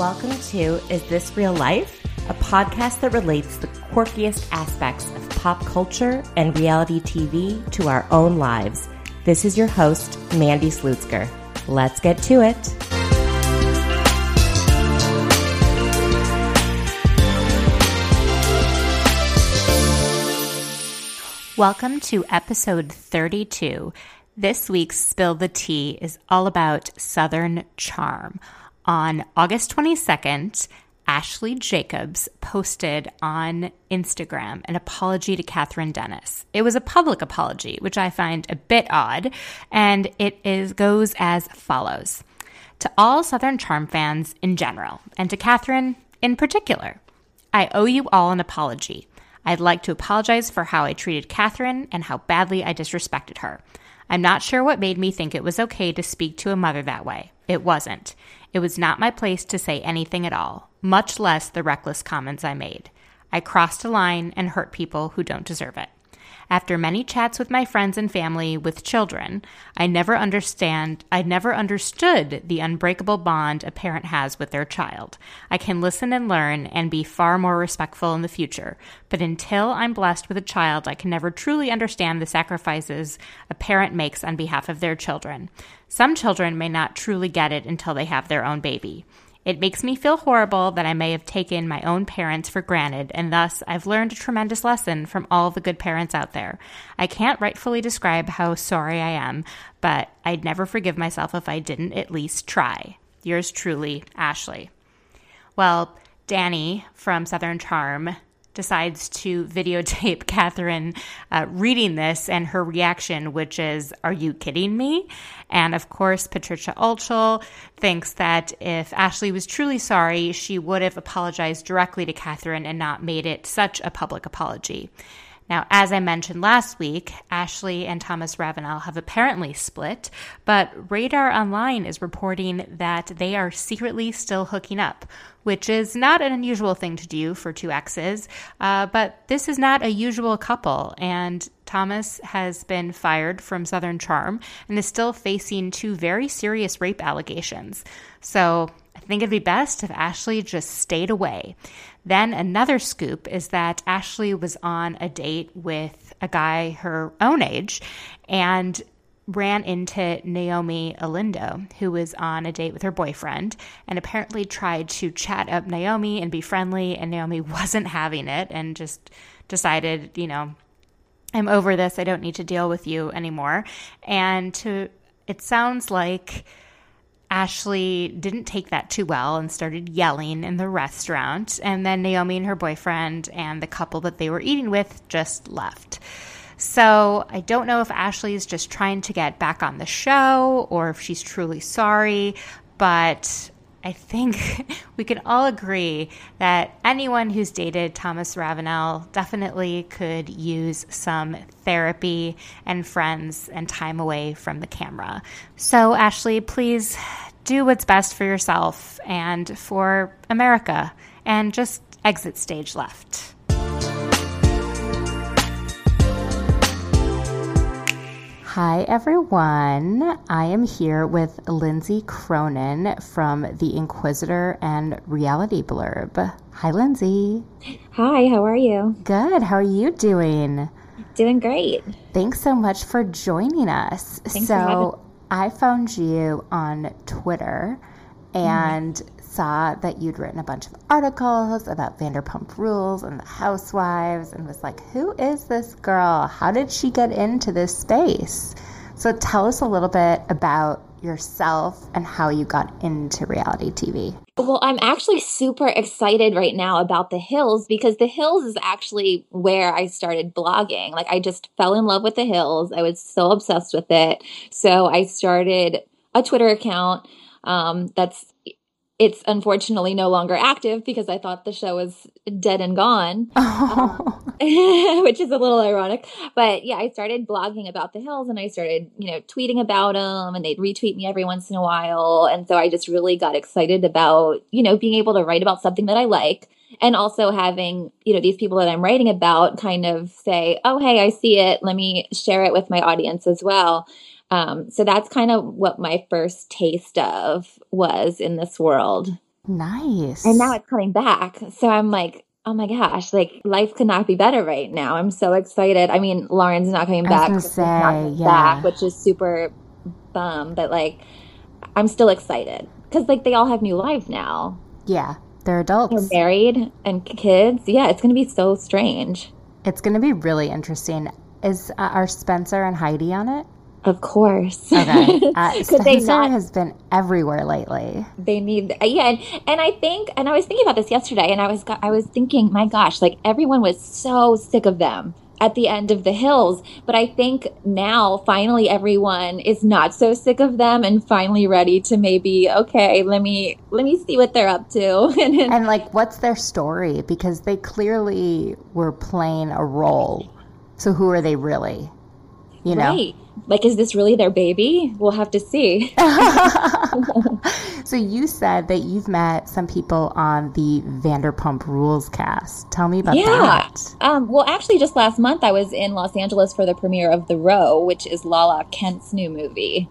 Welcome to Is This Real Life? A podcast that relates the quirkiest aspects of pop culture and reality TV to our own lives. This is your host, Mandy Slutzker. Let's get to it. Welcome to episode 32. This week's Spill the Tea is all about Southern charm. On August 22nd, Ashley Jacobs posted on Instagram an apology to Kathryn Dennis. It was a public apology, which I find a bit odd, and it is goes as follows. To all Southern Charm fans in general, and to Kathryn in particular, I owe you all an apology. I'd like to apologize for how I treated Kathryn and how badly I disrespected her. I'm not sure what made me think it was okay to speak to a mother that way. It wasn't. It was not my place to say anything at all, much less the reckless comments I made. I crossed a line and hurt people who don't deserve it. After many chats with my friends and family with children, I never understand I never understood the unbreakable bond a parent has with their child. I can listen and learn and be far more respectful in the future, but until I'm blessed with a child, I can never truly understand the sacrifices a parent makes on behalf of their children. Some children may not truly get it until they have their own baby. It makes me feel horrible that I may have taken my own parents for granted, and thus I've learned a tremendous lesson from all the good parents out there. I can't rightfully describe how sorry I am, but I'd never forgive myself if I didn't at least try. Yours truly, Ashley. Well, Danni from Southern Charm decides to videotape Kathryn uh, reading this and her reaction, which is, Are you kidding me? And of course, Patricia Altschul thinks that if Ashley was truly sorry, she would have apologized directly to Kathryn and not made it such a public apology. Now, as I mentioned last week, Ashley and Thomas Ravenel have apparently split, but Radar Online is reporting that they are secretly still hooking up, which is not an unusual thing to do for two exes, uh, but this is not a usual couple, and Thomas has been fired from Southern Charm and is still facing two very serious rape allegations. So think it'd be best if Ashley just stayed away. Then another scoop is that Ashley was on a date with a guy her own age and ran into Naomi Olindo, who was on a date with her boyfriend, and apparently tried to chat up Naomi and be friendly. And Naomi wasn't having it and just decided, you know, I'm over this. I don't need to deal with you anymore. And to, it sounds like Ashley didn't take that too well and started yelling in the restaurant. And then Naomi and her boyfriend and the couple that they were eating with just left. So I don't know if Ashley is just trying to get back on the show or if she's truly sorry, but I think we can all agree that anyone who's dated Thomas Ravenel definitely could use some therapy and friends and time away from the camera. So, Ashley, please do what's best for yourself and for America and just exit stage left. Hi, everyone. I am here with Lindsay Cronin from The Inquisitr and Reality Blurb. Hi, Lindsay. Hi, how are you? Good. How are you doing? Doing great. Thanks so much for joining us. Thanks for having so, I found you on Twitter and Mm-hmm. saw that you'd written a bunch of articles about Vanderpump Rules and the Housewives and was like, who is this girl? How did she get into this space? So, tell us a little bit about yourself and how you got into reality TV. Well, I'm actually super excited right now about The Hills because The Hills is actually where I started blogging. Like, I just fell in love with The Hills. I was so obsessed with it. So, I started a Twitter account um, that's it's unfortunately no longer active because I thought the show was dead and gone, um, which is a little ironic. But yeah, I started blogging about the hills and I started, you know, tweeting about them and they'd retweet me every once in a while. And so I just really got excited about, you know, being able to write about something that I like and also having, you know, these people that I'm writing about kind of say, oh, hey, I see it. Let me share it with my audience as well. Um, so that's kind of what my first taste of was in this world. Nice. And now it's coming back. So I'm like, oh my gosh, like life could not be better right now. I'm so excited. I mean, Lauren's not coming I was back. gonna not coming yeah. back, which is super bum, but like I'm still excited because like they all have new lives now. yeah, they're adults. They're married and kids. Yeah, it's going to be so strange. It's going to be really interesting. Is uh, are Spencer and Heidi on it? Of course. Okay. Uh, Could they not has been everywhere lately. they need yeah and, and i think and i was thinking about this yesterday and i was i was thinking my gosh like everyone was so sick of them at the end of the hills but i think now finally everyone is not so sick of them and finally ready to maybe okay let me let me see what they're up to and, And like, what's their story? Because they clearly were playing a role. So who are they really? You know. right like is this really their baby we'll have to see So you said that you've met some people on the Vanderpump Rules cast. Tell me about Yeah. that. Um, well, actually, just last month I was in Los Angeles for the premiere of The Row, which is Lala Kent's new movie.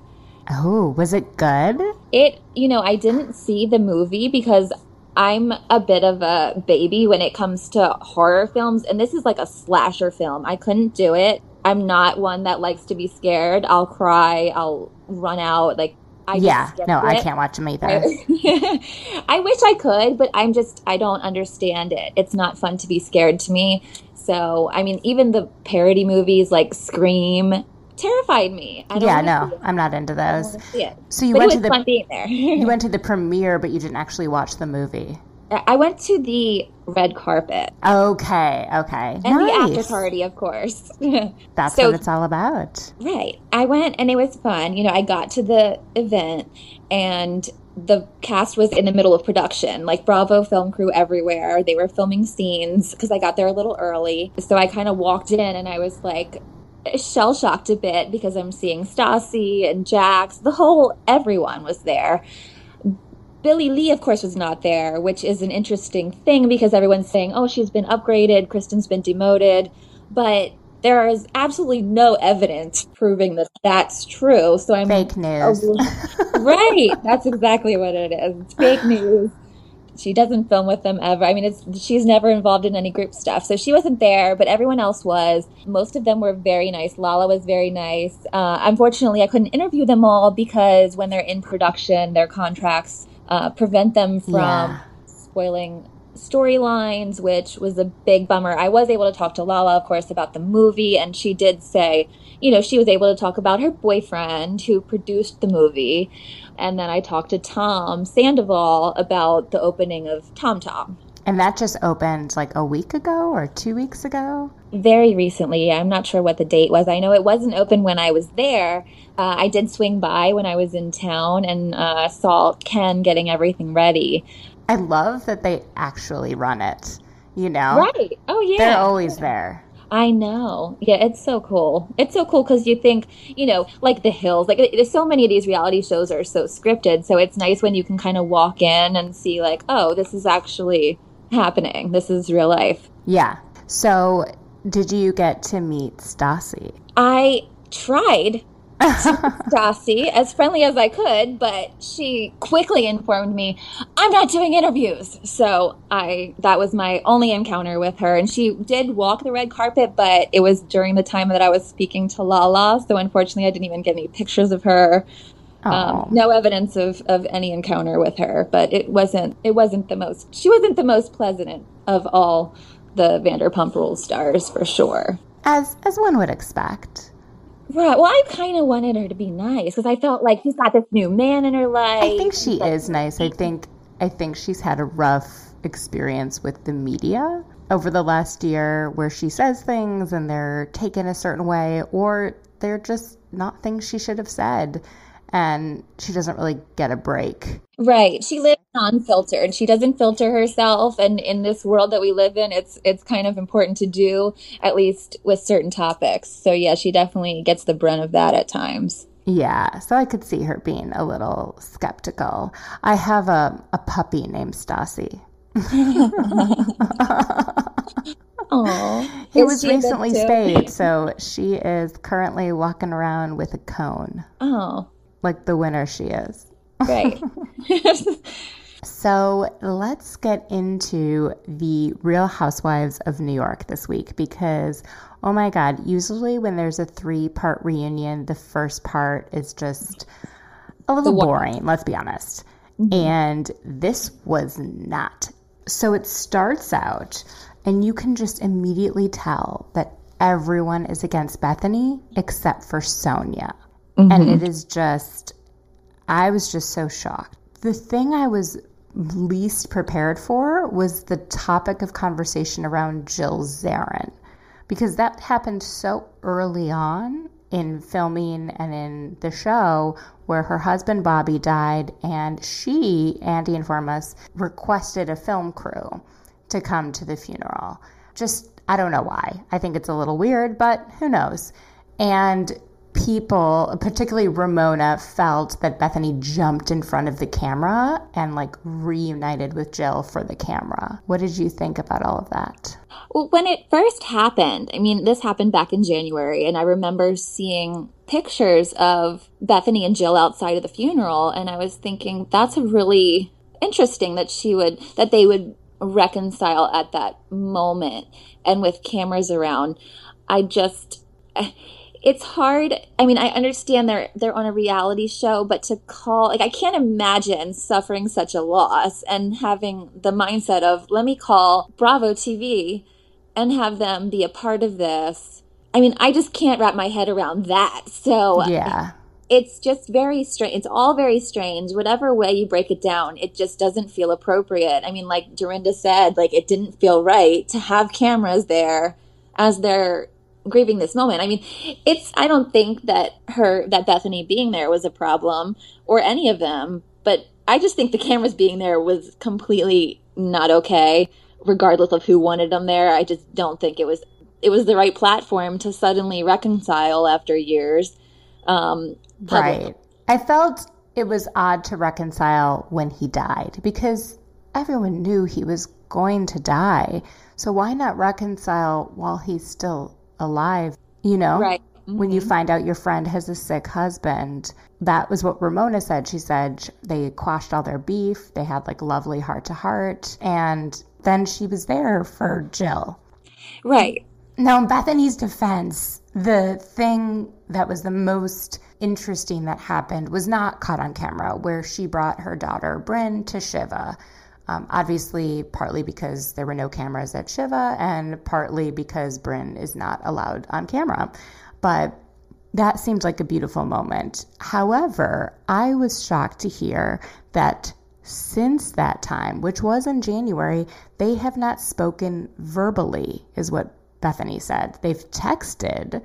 Oh, was it good? It, you know, I didn't see the movie because I'm a bit of a baby when it comes to horror films, and this is like a slasher film. I couldn't do it. I'm not one that likes to be scared. I'll cry. I'll run out. Like, I yeah. No, I can't watch them either. I wish I could, but I'm just, I don't understand it. It's not fun to be scared to me. So, I mean, even the parody movies like Scream terrified me. I don't yeah, no. I'm not into those. don't wanna see it. So you but went to the fun being there. you went to the premiere, but you didn't actually watch the movie. I went to the red carpet Okay, okay, and the nice. after party, of course. That's So- what it's all about. Right. I went and it was fun. You know, I got to the event and the cast was in the middle of production, like Bravo film crew everywhere. They were filming scenes because I got there a little early. So I kind of walked in and I was like shell shocked a bit because I'm seeing Stassi and Jax. The whole everyone was there. Billie Lee, of course, was not there, which is an interesting thing because everyone's saying, oh, she's been upgraded, Kristen's been demoted. But there is absolutely no evidence proving that that's true. So I'm Fake news. right. That's exactly what it is. It's fake news. She doesn't film with them ever. I mean, it's she's never involved in any group stuff, so she wasn't there. But everyone else was. Most of them were very nice. Lala was very nice. Uh, unfortunately, I couldn't interview them all because when they're in production, their contracts uh, prevent them from Yeah. spoiling storylines, which was a big bummer. I was able to talk to Lala, of course, about the movie, and she did say, you know, she was able to talk about her boyfriend who produced the movie. And then I talked to Tom Sandoval about the opening of Tom Tom. And that just opened like a week ago or two weeks ago. Very recently, I'm not sure what the date was. I know it wasn't open when I was there. Uh, I did swing by when I was in town and uh, saw Ken getting everything ready. I love that they actually run it. You know, Right. Oh, yeah. they're always there. I know. Yeah, it's so cool. It's so cool because you think, you know, like The Hills, like it, so many of these reality shows are so scripted. So it's nice when you can kind of walk in and see, like, oh, this is actually happening. This is real life. Yeah. So, did you get to meet Stassi? I tried Stassi as friendly as I could, but she quickly informed me I'm not doing interviews. So I that was my only encounter with her, and she did walk the red carpet, but it was during the time that I was speaking to Lala. So unfortunately, I didn't even get any pictures of her. Um, no evidence of, of any encounter with her, but it wasn't it wasn't the most she wasn't the most pleasant of all the Vanderpump Rules stars for sure. As as one would expect. Right. Well, I kind of wanted her to be nice because I felt like she's got this new man in her life. I think she is nice. I think I think she's had a rough experience with the media over the last year where she says things and they're taken a certain way or they're just not things she should have said and she doesn't really get a break. Right. She lives unfiltered. And she doesn't filter herself and in this world that we live in, it's it's kind of important to do at least with certain topics. So yeah, she definitely gets the brunt of that at times. Yeah, so I could see her being a little skeptical. I have a, a puppy named Stassi. Oh, He was recently spayed, so she is currently walking around with a cone, Oh, like the winner she is. right. So let's get into the Real Housewives of New York this week because, oh my God, usually when there's a three part reunion, the first part is just a little boring, let's be honest. Mm-hmm. And this was not. So it starts out, and you can just immediately tell that everyone is against Bethany except for Sonja. And mm-hmm. it is just, I was just so shocked. The thing I was least prepared for was the topic of conversation around Jill Zarin because that happened so early on in filming and in the show where her husband Bobby died and she, Andy informed us, requested a film crew to come to the funeral. Just, I don't know why. I think it's a little weird, but who knows? And people, particularly Ramona, felt that Bethany jumped in front of the camera and like reunited with Jill for the camera. What did you think about all of that? Well, when it first happened, I mean, this happened back in January, and I remember seeing pictures of Bethany and Jill outside of the funeral, and I was thinking that's really interesting that she would that they would reconcile at that moment and with cameras around. I just it's hard. I mean, I understand they're they're on a reality show, but to call like I can't imagine suffering such a loss and having the mindset of let me call Bravo TV and have them be a part of this. I mean, I just can't wrap my head around that. So Yeah. it's just very strange. It's all very strange. Whatever way you break it down, it just doesn't feel appropriate. I mean, like Dorinda said, like it didn't feel right to have cameras there as they're grieving this moment. I mean, it's I don't think that her that Bethany being there was a problem or any of them, but I just think the cameras being there was completely not okay regardless of who wanted them there. I just don't think it was it was the right platform to suddenly reconcile after years. Um public- Right. I felt it was odd to reconcile when he died because everyone knew he was going to die. So why not reconcile while he's still alive? You know? Right. When you mm-hmm. find out your friend has a sick husband, that was what Ramona said. She said they quashed all their beef, they had like lovely heart to heart, and then she was there for Jill. Right. Now, in Bethany's defense, the thing that was the most interesting that happened was not caught on camera, where she brought her daughter Bryn to Shiva. Um, obviously, partly because there were no cameras at Shiva, and partly because Bryn is not allowed on camera. But that seemed like a beautiful moment. However, I was shocked to hear that since that time, which was in January, they have not spoken verbally, is what Bethany said. They've texted,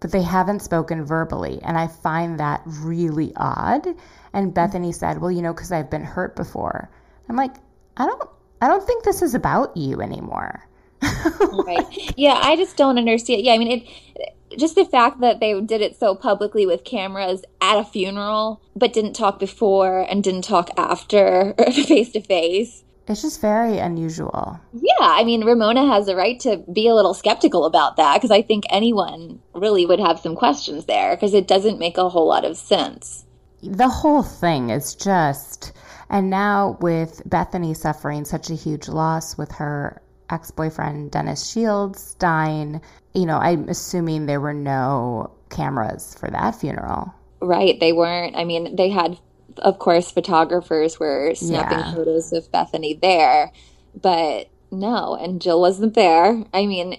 but they haven't spoken verbally. And I find that really odd. And Bethany said, Well, you know, because I've been hurt before. I'm like, I don't I don't think this is about you anymore. right. Yeah, I just don't understand. Yeah, I mean, it just the fact that they did it so publicly with cameras at a funeral, but didn't talk before and didn't talk after face to face. it's just very unusual. Yeah, I mean, Ramona has a right to be a little skeptical about that because I think anyone really would have some questions there because it doesn't make a whole lot of sense. The whole thing is just, and now with Bethany suffering such a huge loss with her ex boyfriend Dennis Shields dying, you know, I'm assuming there were no cameras for that funeral. Right, they weren't. I mean, they had of course, photographers were snapping yeah. photos of Bethany there, but no, and Jill wasn't there. I mean,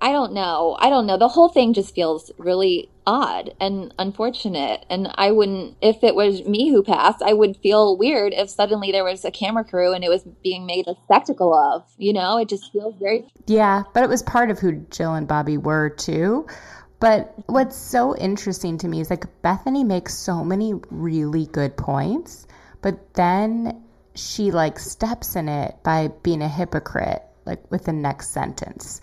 I don't know. I don't know. The whole thing just feels really odd and unfortunate. And I wouldn't, if it was me who passed, I would feel weird if suddenly there was a camera crew and it was being made a spectacle of. You know, it just feels very. Yeah, but it was part of who Jill and Bobby were too. But what's so interesting to me is like Bethany makes so many really good points, but then she like steps in it by being a hypocrite, like with the next sentence.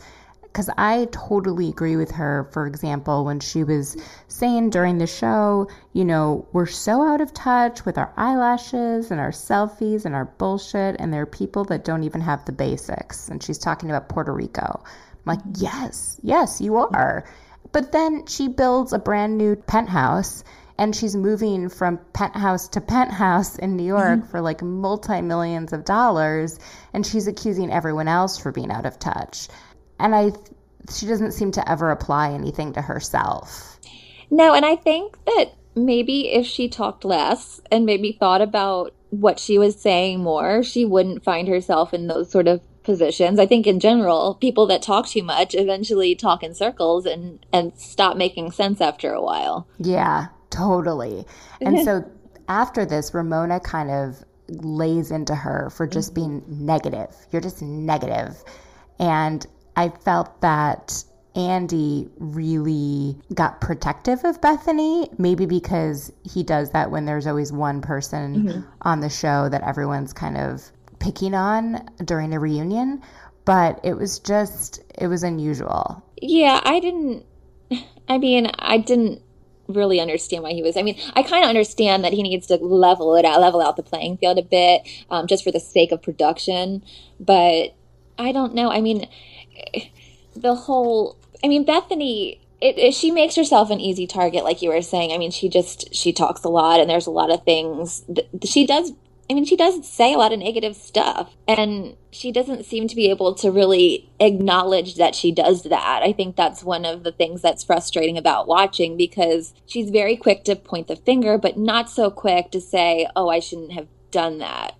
Because I totally agree with her, for example, when she was saying during the show, you know, we're so out of touch with our eyelashes and our selfies and our bullshit, and there are people that don't even have the basics. And she's talking about Puerto Rico. I'm like, yes, yes, you are. But then she builds a brand new penthouse and she's moving from penthouse to penthouse in New York mm-hmm. for like multi millions of dollars and she's accusing everyone else for being out of touch. And I she doesn't seem to ever apply anything to herself. No, and I think that maybe if she talked less and maybe thought about what she was saying more, she wouldn't find herself in those sort of positions. I think in general, people that talk too much eventually talk in circles and and stop making sense after a while. Yeah, totally. And so after this, Ramona kind of lays into her for just mm-hmm. being negative. You're just negative. And I felt that Andy really got protective of Bethany, maybe because he does that when there's always one person mm-hmm. on the show that everyone's kind of picking on during a reunion, but it was just, it was unusual. Yeah, I didn't, I mean, I didn't really understand why he was. I mean, I kind of understand that he needs to level it out, level out the playing field a bit, um, just for the sake of production. But I don't know. I mean, the whole. I mean, Bethany. It, it, she makes herself an easy target, like you were saying. I mean, she just she talks a lot, and there's a lot of things. That, she does I mean, she does say a lot of negative stuff, and she doesn't seem to be able to really acknowledge that she does that. I think that's one of the things that's frustrating about watching because she's very quick to point the finger, but not so quick to say, oh, I shouldn't have done that.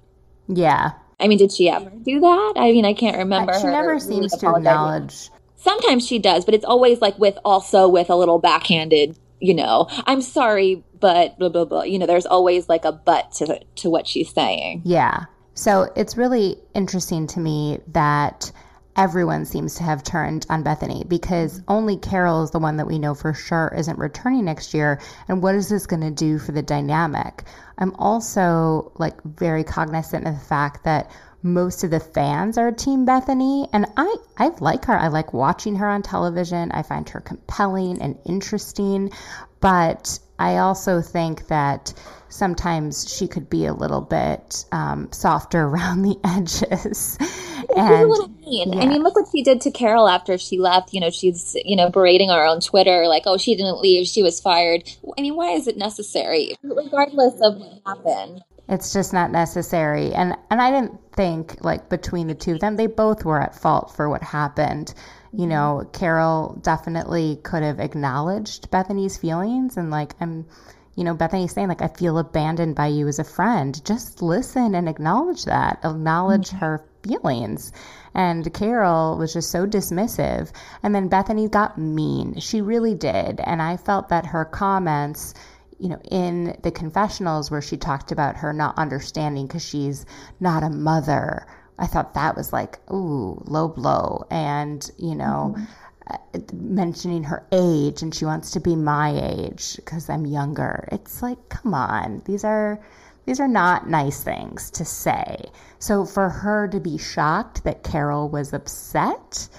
Yeah. I mean, did she ever do that? I mean, I can't remember. She never seems to acknowledge. Sometimes she does, but it's always like with also with a little backhanded you know, I'm sorry, but blah blah blah. You know, there's always like a but to to what she's saying. Yeah. So it's really interesting to me that everyone seems to have turned on Bethany because only Carol is the one that we know for sure isn't returning next year. And what is this going to do for the dynamic? I'm also like very cognizant of the fact that most of the fans are Team Bethany, and I, I like her. I like watching her on television. I find her compelling and interesting, but I also think that sometimes she could be a little bit um, softer around the edges. And a little mean. Yeah. I mean, look what she did to Carol after she left. You know, she's you know berating her on Twitter like, "Oh, she didn't leave; she was fired." I mean, why is it necessary? Regardless of what happened. It's just not necessary. And and I didn't think like between the two of them, they both were at fault for what happened. You know, Carol definitely could have acknowledged Bethany's feelings and like I'm you know, Bethany's saying like I feel abandoned by you as a friend. Just listen and acknowledge that. Acknowledge mm-hmm. her feelings. And Carol was just so dismissive. And then Bethany got mean. She really did. And I felt that her comments you know, in the confessionals where she talked about her not understanding because she's not a mother, I thought that was like, ooh, low blow. And, you know, mm-hmm. Uh, mentioning her age and she wants to be my age because I'm younger. It's like, come on, these are. These are not nice things to say. So for her to be shocked that Carol was upset,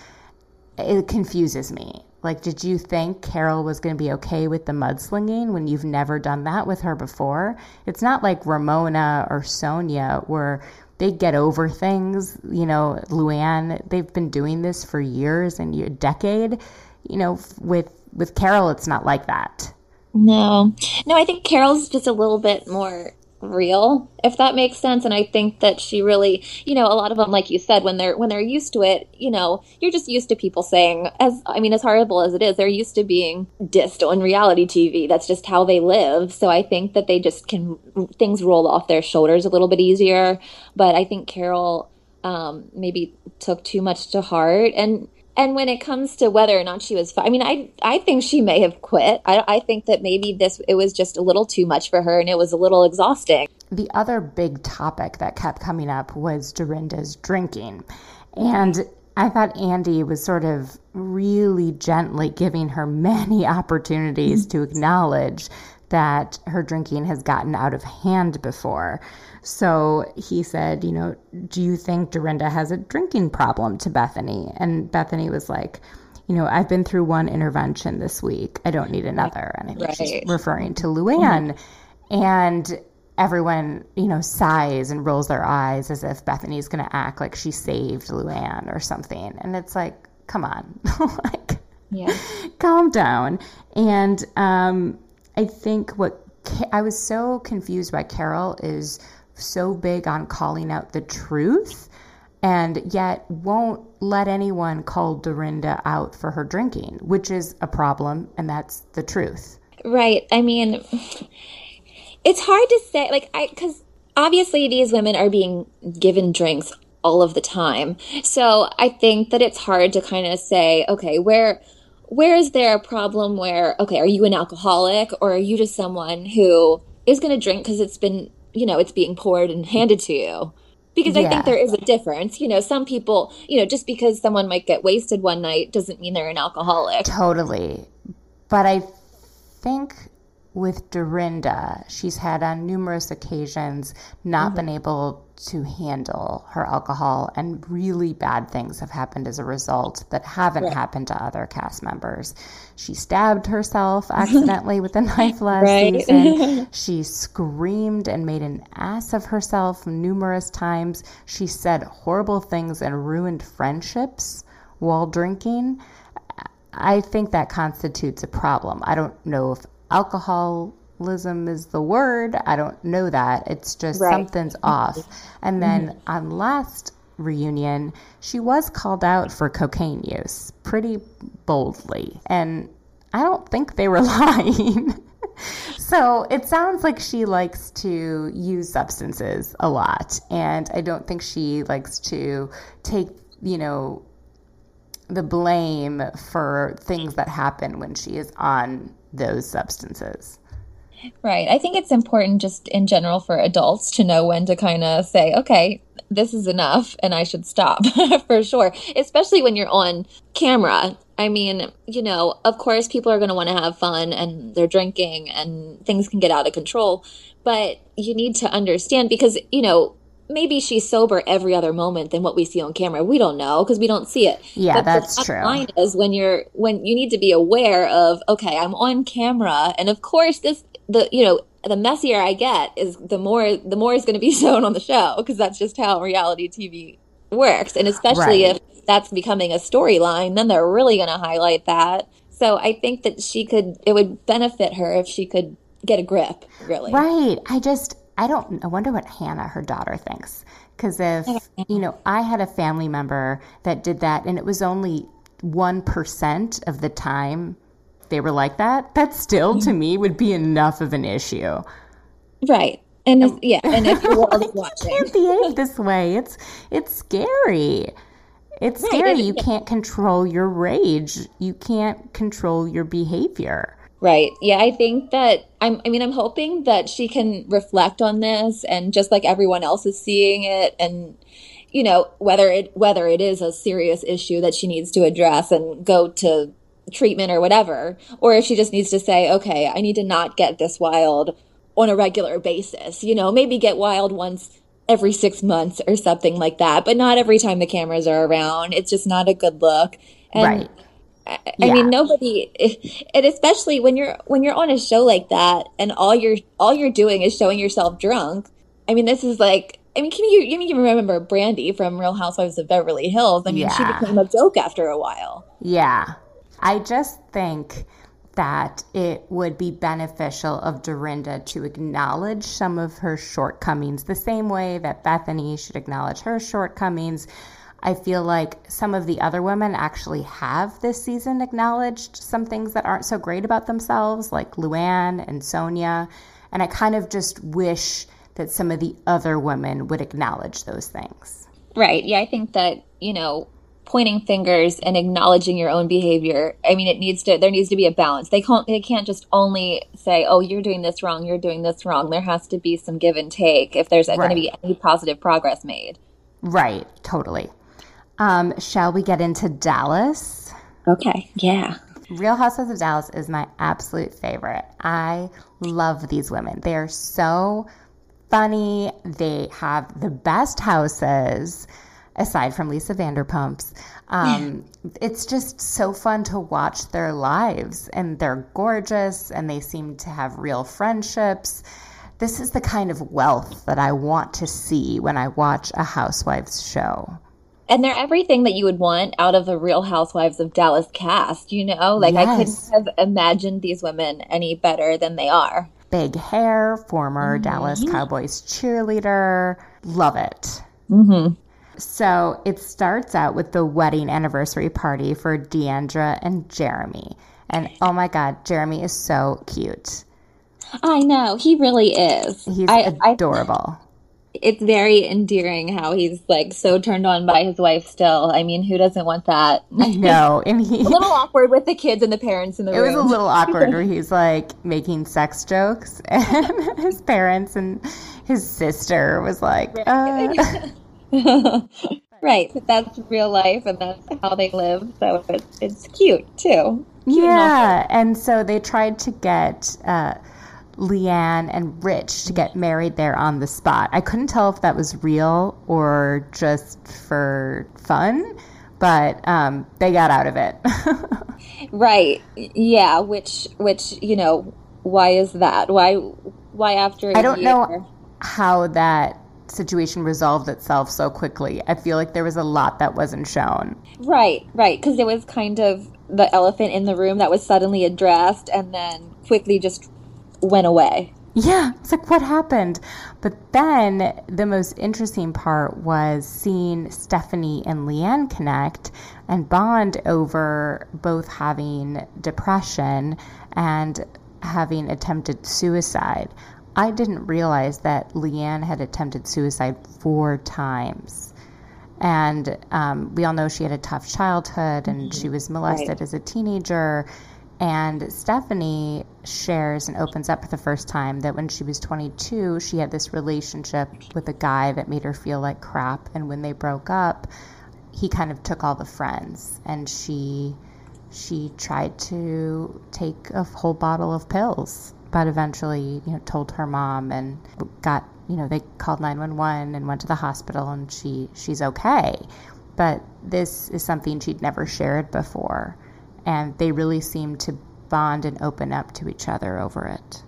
it confuses me Like, did you think Carol was going to be okay with the mudslinging when you've never done that with her before? It's not like Ramona or Sonja where they get over things. You know, Luann, they've been doing this for years and a decade. You know, with with Carol, it's not like that. No, no, I think Carol's just a little bit more real if that makes sense. And i think that she really you know a lot of them like you said when they're when they're used to it you know you're just used to people saying as i mean as horrible as it is they're used to being dissed on reality tv that's just how they live. So i think that they just can things roll off their shoulders a little bit easier. But i think carol um, maybe took too much to heart. And and when it comes to whether or not she was, I mean, I I think she may have quit. I, I think that maybe this it was just a little too much for her, and it was a little exhausting. The other big topic that kept coming up was Dorinda's drinking, and I thought Andy was sort of really gently giving her many opportunities to acknowledge that her drinking has gotten out of hand before. So he said, You know, do you think Dorinda has a drinking problem to Bethany? And Bethany was like, you know, I've been through one intervention this week. I don't need another. And I think right. she's referring to Luann. Mm-hmm. And everyone, you know, sighs and rolls their eyes as if Bethany's going to act like she saved Luann or something. And it's like, come on, like, yeah. calm down. And um, I think what I was so confused by Carol is so big on calling out the truth and yet won't let anyone call Dorinda out for her drinking, which is a problem, and that's the truth. Right. I mean, it's hard to say, like, I, because obviously these women are being given drinks all of the time. So I think that it's hard to kind of say, okay, where, where is there a problem where, okay, are you an alcoholic or are you just someone who is going to drink because it's been you know, it's being poured and handed to you. Because yeah. I think there is a difference. You know, some people, you know, just because someone might get wasted one night doesn't mean they're an alcoholic. Totally. But I think with Dorinda, she's had on numerous occasions not mm-hmm. been able to handle her alcohol, and really bad things have happened as a result that haven't right. happened to other cast members. She stabbed herself accidentally with a knife last right. season. she screamed and made an ass of herself numerous times. She said horrible things and ruined friendships while drinking. I think that constitutes a problem. I don't know if alcoholism is the word. I don't know that. It's just right. something's off. And then mm-hmm. on last reunion, she was called out for cocaine use pretty boldly. And I don't think they were lying. so it sounds like she likes to use substances a lot. And I don't think she likes to take, you know, the blame for things that happen when she is on those substances. Right. I think it's important just in general for adults to know when to kind of say, okay, this is enough and I should stop for sure, especially when you're on camera. I mean, you know, of course, people are going to want to have fun and they're drinking and things can get out of control. But you need to understand because, you know, maybe she's sober every other moment than what we see on camera. We don't know because we don't see it. Yeah, but that's the true. Line is when you're when you need to be aware of okay, I'm on camera, and of course this the you know the messier I get is the more the more is going to be shown on the show because that's just how reality TV works, and especially right. if that's becoming a storyline, then they're really going to highlight that. So I think that she could it would benefit her if she could get a grip, really. Right. I just I don't. I wonder what Hannah, her daughter, thinks. Because if you know, I had a family member that did that, and it was only one percent of the time they were like that. That still, to me, would be enough of an issue. Right. And if, yeah, and if you're watching, you can't behave this way. It's it's scary. It's right. scary. You can't control your rage. You can't control your behavior. Right. Yeah, I think that I'm I mean I'm hoping that she can reflect on this and just like everyone else is seeing it and you know, whether it whether it is a serious issue that she needs to address and go to treatment or whatever, or if she just needs to say, okay, I need to not get this wild on a regular basis. You know, maybe get wild once every six months or something like that, but not every time the cameras are around. It's just not a good look. And right. I, Yeah. I mean, nobody, and especially when you're when you're on a show like that, and all you're all you're doing is showing yourself drunk. I mean, this is like, I mean, can you you can remember Brandi from Real Housewives of Beverly Hills? I mean, she became a joke after a while. Yeah. I just think that it would be beneficial of Dorinda to acknowledge some of her shortcomings the same way that Bethany should acknowledge her shortcomings. I feel like some of the other women actually have this season acknowledged some things that aren't so great about themselves, like Luann and Sonja. And I kind of just wish that some of the other women would acknowledge those things. Right. Yeah, I think that, you know, pointing fingers and acknowledging your own behavior, I mean, it needs to there needs to be a balance. They can't they can't just only say, "Oh, you're doing this wrong, you're doing this wrong." There has to be some give and take if there's going to be any positive progress made. Right, totally. Um, shall we get into Dallas? Okay. Yeah. Real Housewives of Dallas is my absolute favorite. I love these women. They are so funny. They have the best houses, aside from Lisa Vanderpump's. Um, it's just so fun to watch their lives, and they're gorgeous, and they seem to have real friendships. This is the kind of wealth that I want to see when I watch a Housewives show. And they're everything that you would want out of the Real Housewives of Dallas cast, you know? Like I couldn't have imagined these women any better than they are. big hair, former mm-hmm. Dallas Cowboys cheerleader. Love it. Mm-hmm. So it starts out with the wedding anniversary party for D'Andra and Jeremy. And oh my God, Jeremy is so cute. I know, he really is. He's I, I, adorable. It's very endearing how he's like so turned on by his wife still. I mean, who doesn't want that? I know. And he, a little awkward with the kids and the parents in the it was a little awkward where he's like making sex jokes, and his parents and his sister was like, uh, right, but that's real life and that's how they live. So it's, it's cute too. Cute and Yeah, and so they tried to get uh, LeeAnne and Rich to get married there on the spot. I couldn't tell if that was real or just for fun, but um, they got out of it. Right. Yeah. Which, which, you know, why is that? Why, why after I I don't know how that situation resolved itself so quickly. I feel like there was a lot that wasn't shown. Right. Right. Because it was kind of the elephant in the room that was suddenly addressed and then quickly just went away. Yeah, it's like what happened? But then the most interesting part was seeing Stephanie and LeeAnne connect and bond over both having depression and having attempted suicide. I didn't realize that LeeAnne had attempted suicide four times. And um, we all know she had a tough childhood and she was molested as a teenager. And Stephanie shares and opens up for the first time that when she was 22, she had this relationship with a guy that made her feel like crap. And when they broke up, he kind of took all the friends. And she she tried to take a whole bottle of pills but eventually you know told her mom and got you know they called 911 and went to the hospital and she she's okay. But this is something she'd never shared before. And they really seemed to bond and open up to each other over it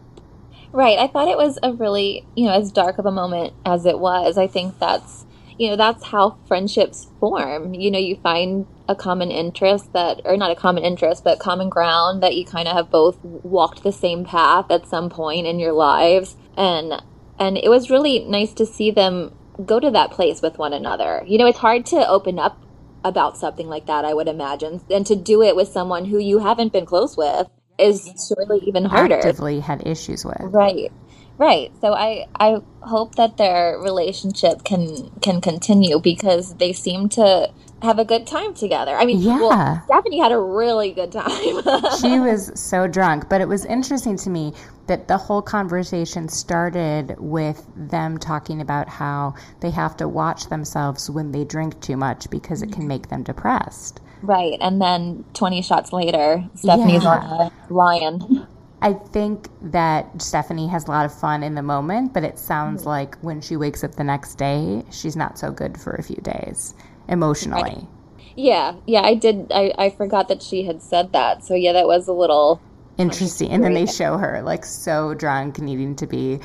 Right. I thought it was a really, you know, as dark of a moment as it was. I think that's, you know, that's how friendships form. You know, you find a common interest that, or not a common interest, but common ground that you kind of have both walked the same path at some point in your lives. And, and it was really nice to see them go to that place with one another. You know, it's hard to open up about something like that, I would imagine. And to do it with someone who you haven't been close with is surely even harder. actively had issues with Right. Right. So I I hope that their relationship can can continue because they seem to have a good time together. I mean, Yeah. well, Stephanie had a really good time. she was so drunk. But it was interesting to me that the whole conversation started with them talking about how they have to watch themselves when they drink too much because it can make them depressed. right. And then 20 shots later, Stephanie's Yeah. on a lion. I think that Stephanie has a lot of fun in the moment, but it sounds mm-hmm. like when she wakes up the next day, she's not so good for a few days emotionally. Yeah, yeah, I did. I, I forgot that she had said that. So yeah, that was a little interesting. And then they show her like so drunk, needing to be,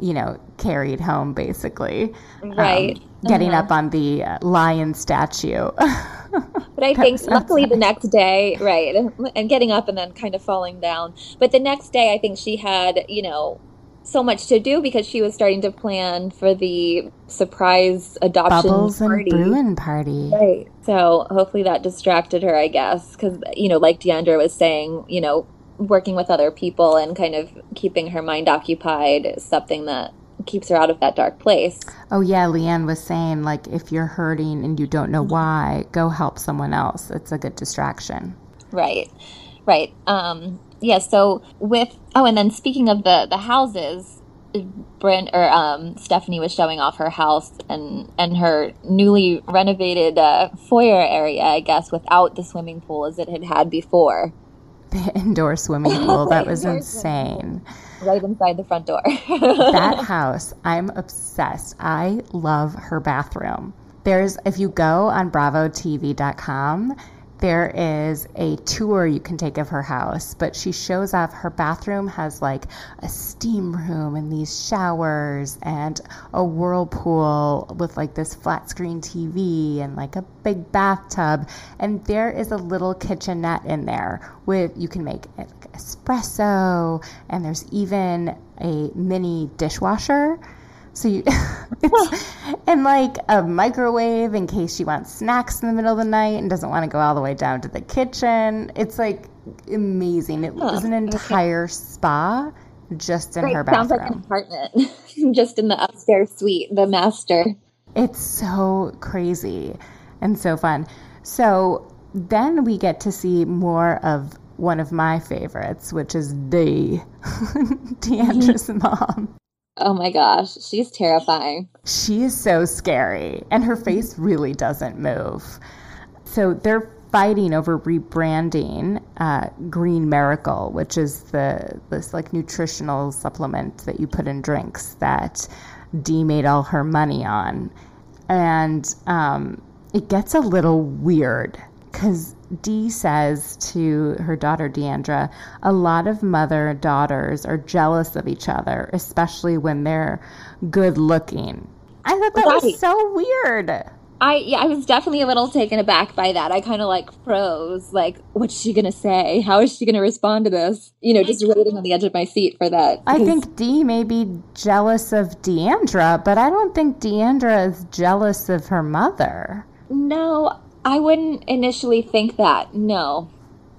you know, carried home basically. Right. Um, getting uh-huh. up on the uh, lion statue. but I think luckily the next day, right, and getting up and then kind of falling down. But the next day, I think she had, you know, so much to do because she was starting to plan for the surprise adoption Bubbles party. and Bruin party. Right. So hopefully that distracted her, I guess, because you know, like D'Andra was saying, you know, working with other people and kind of keeping her mind occupied is something that keeps her out of that dark place. Oh yeah, LeeAnne was saying like if you're hurting and you don't know why, go help someone else. It's a good distraction. Right. Right. Um yeah, so with oh and then speaking of the the houses, Brent or um, Stephanie was showing off her house and and her newly renovated uh, foyer area, I guess, without the swimming pool as it had had before. The indoor swimming oh pool that was insane. Right inside the front door. that house, I'm obsessed. I love her bathroom. There's if you go on BravoTV.com there is a tour you can take of her house, but she shows off her bathroom has like a steam room and these showers and a whirlpool with like this flat screen TV and like a big bathtub. And there is a little kitchenette in there with you can make espresso and there's even a mini dishwasher so you, and like a microwave in case she wants snacks in the middle of the night and doesn't want to go all the way down to the kitchen. It's like amazing. It was an entire okay. spa just in her bathroom. Sounds like an apartment, just in the upstairs suite, the master. It's so crazy and so fun. So then we get to see more of one of my favorites, which is Dee, mm-hmm. D'Andra's mom. Oh my gosh, she's terrifying. She is so scary, and her face really doesn't move. So they're fighting over rebranding uh, Green Miracle, which is the this like nutritional supplement that you put in drinks that Dee made all her money on, and um, it gets a little weird because Dee says to her daughter D'Andra, a lot of mother daughters are jealous of each other, especially when they're good looking. I thought that right. was so weird. I yeah, I was definitely a little taken aback by that. I kind of like froze. Like, what's she gonna say? How is she gonna respond to this? You know, just waiting on the edge of my seat for that. I think Dee may be jealous of D'Andra, but I don't think D'Andra is jealous of her mother. No, I wouldn't initially think that. No.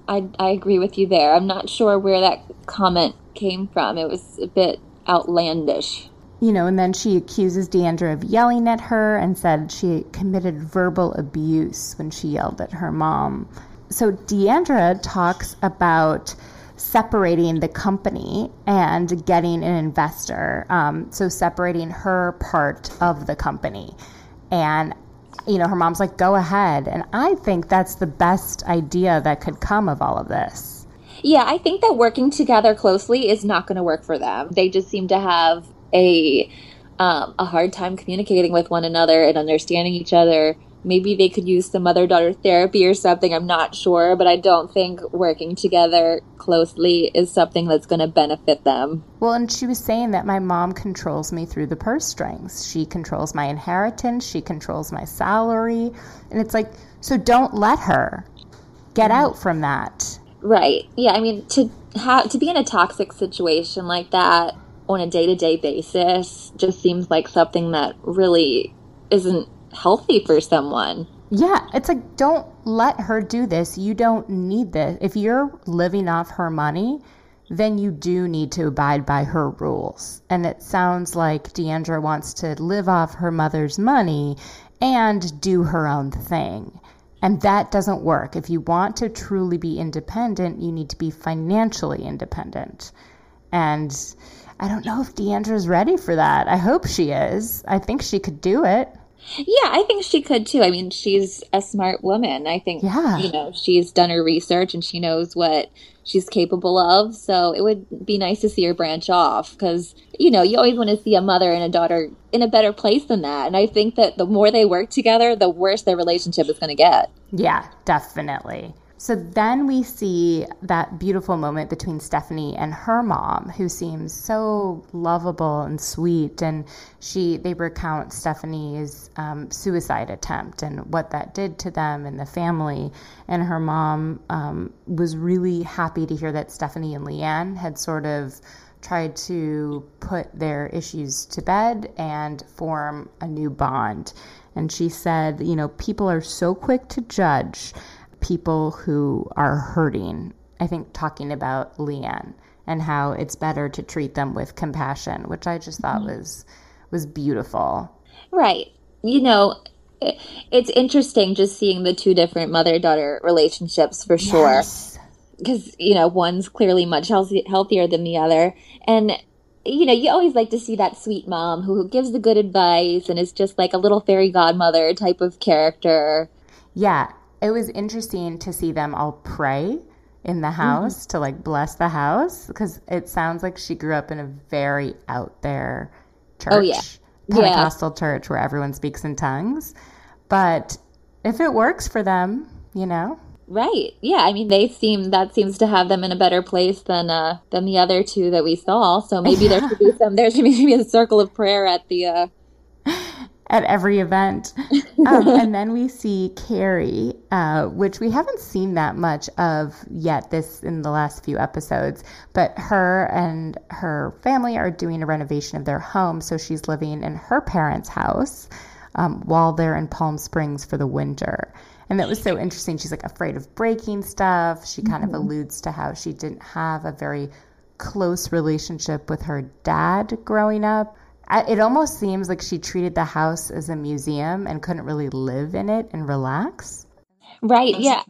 I, I agree with you there. I'm not sure where that comment came from. It was a bit outlandish. You know, and then she accuses D'Andra of yelling at her and said she committed verbal abuse when she yelled at her mom. So D'Andra talks about separating the company and getting an investor. Um, so separating her part of the company. And you know, her mom's like, go ahead. And I think that's the best idea that could come of all of this. Yeah, I think that working together closely is not going to work for them. They just seem to have a um, a hard time communicating with one another and understanding each other maybe they could use some mother daughter therapy or something. I'm not sure, but I don't think working together closely is something that's going to benefit them. Well, and she was saying that my mom controls me through the purse strings. She controls my inheritance, she controls my salary. And it's like, so don't let her get mm. out from that. Right. Yeah, I mean to have to be in a toxic situation like that on a day-to-day basis just seems like something that really isn't healthy for someone. Yeah, it's like don't let her do this. You don't need this. If you're living off her money, then you do need to abide by her rules. And it sounds like D'Andra wants to live off her mother's money and do her own thing. And that doesn't work. If you want to truly be independent, you need to be financially independent. And I don't know if D'Andra's ready for that. I hope she is. I think she could do it. Yeah, I think she could too. I mean, she's a smart woman. I think, yeah. you know, she's done her research and she knows what she's capable of. So it would be nice to see her branch off because, you know, you always want to see a mother and a daughter in a better place than that. And I think that the more they work together, the worse their relationship is going to get. Yeah, definitely. So then we see that beautiful moment between Stephanie and her mom, who seems so lovable and sweet. And she they recount Stephanie's um, suicide attempt and what that did to them and the family. And her mom um, was really happy to hear that Stephanie and LeeAnne had sort of tried to put their issues to bed and form a new bond. And she said, you know, people are so quick to judge people who are hurting. I think talking about LeeAnne and how it's better to treat them with compassion, which I just thought mm-hmm. was was beautiful. Right. You know, it's interesting just seeing the two different mother daughter relationships for sure. Yes. Because, you know, one's clearly much healthy, healthier than the other. And, you know, you always like to see that sweet mom who gives the good advice and is just like a little fairy godmother type of character. Yeah it was interesting to see them all pray in the house mm-hmm. to like bless the house because it sounds like she grew up in a very out there church. Oh yeah. Pentecostal yeah. church where everyone speaks in tongues. But if it works for them, you know. Right. Yeah. I mean, they seem that seems to have them in a better place than uh than the other two that we saw. So maybe there should be some. There should be a circle of prayer at the uh at every event. Um, and then we see Cary, uh, which we haven't seen that much of yet this in the last few episodes. But her and her family are doing a renovation of their home, so she's living in her parents' house um, while they're in Palm Springs for the winter. And that was so interesting. She's like afraid of breaking stuff. She kind mm-hmm. of alludes to how she didn't have a very close relationship with her dad growing up it almost seems like she treated the house as a museum and couldn't really live in it and relax. Right. Yeah.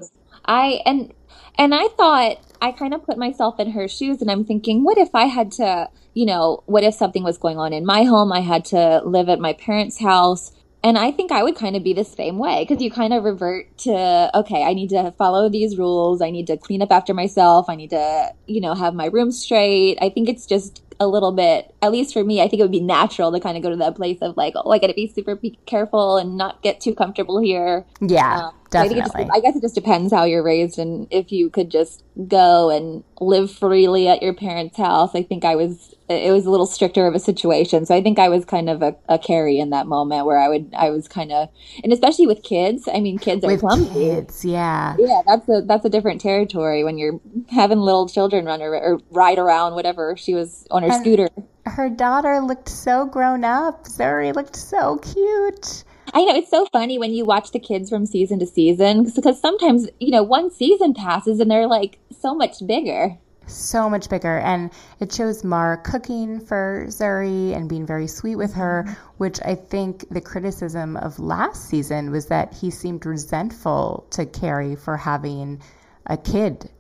I and and I thought I kind of put myself in her shoes and I'm thinking, what if I had to, you know, what if something was going on in my home? I had to live at my parents' house. And I think I would kind of be the same way because you kind of revert to, okay, I need to follow these rules. I need to clean up after myself. I need to, you know, have my room straight. I think it's just a little bit, at least for me, I think it would be natural to kind of go to that place of like, oh, I got to be super careful and not get too comfortable here. Yeah, um, definitely. I, just, I guess it just depends how you're raised and if you could just go and live freely at your parents' house. I think I was it was a little stricter of a situation. So I think I was kind of a, a carry in that moment where I would I was kind of and especially with kids. I mean, kids are with clumsy. Kids, yeah, yeah. That's a that's a different territory when you're having little children run or, or ride around whatever she was on her and scooter. Her daughter looked so grown up. Zuri looked so cute. I know it's so funny when you watch the kids from season to season because sometimes you know one season passes and they're like so much bigger so much bigger. And it shows Mar cooking for Zuri and being very sweet with her, mm-hmm. which I think the criticism of last season was that he seemed resentful to Cary for having a kid,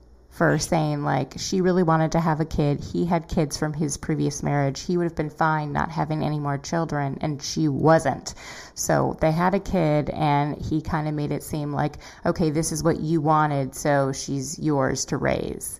for saying, like, she really wanted to have a kid. He had kids from his previous marriage. He would have been fine not having any more children, and she wasn't. So they had a kid, and he kind of made it seem like, okay, this is what you wanted, so she's yours to raise.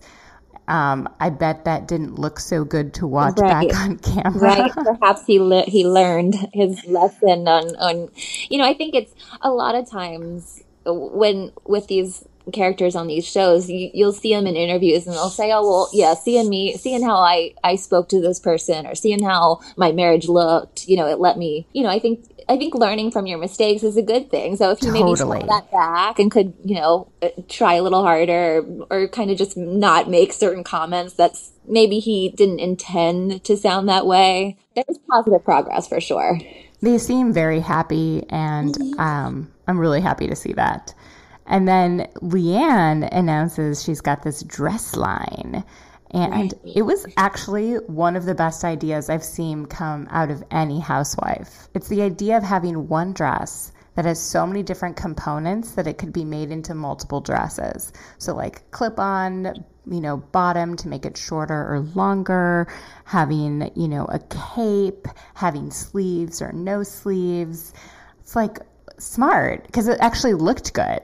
Um, I bet that didn't look so good to watch right. back on camera. Right. Perhaps he le- he learned his lesson on on. You know, I think it's a lot of times when with these characters on these shows, you, will see them in interviews and they'll say, "Oh, well, yeah, seeing me, seeing how I I spoke to this person, or seeing how my marriage looked, you know, it let me, you know, I think I think learning from your mistakes is a good thing. So if you totally. maybe pull that back and could, you know, uh, try a little harder or, or kind of just not make certain comments that's maybe he didn't intend to sound that way, there's positive progress for sure. They seem very happy, and mm-hmm. um, I'm really happy to see that. And then LeeAnne announces she's got this dress line. And it was actually one of the best ideas I've seen come out of any housewife. It's the idea of having one dress that has so many different components that it could be made into multiple dresses. So, like clip on, you know, bottom to make it shorter or longer, having, you know, a cape, having sleeves or no sleeves. It's like smart because it actually looked good.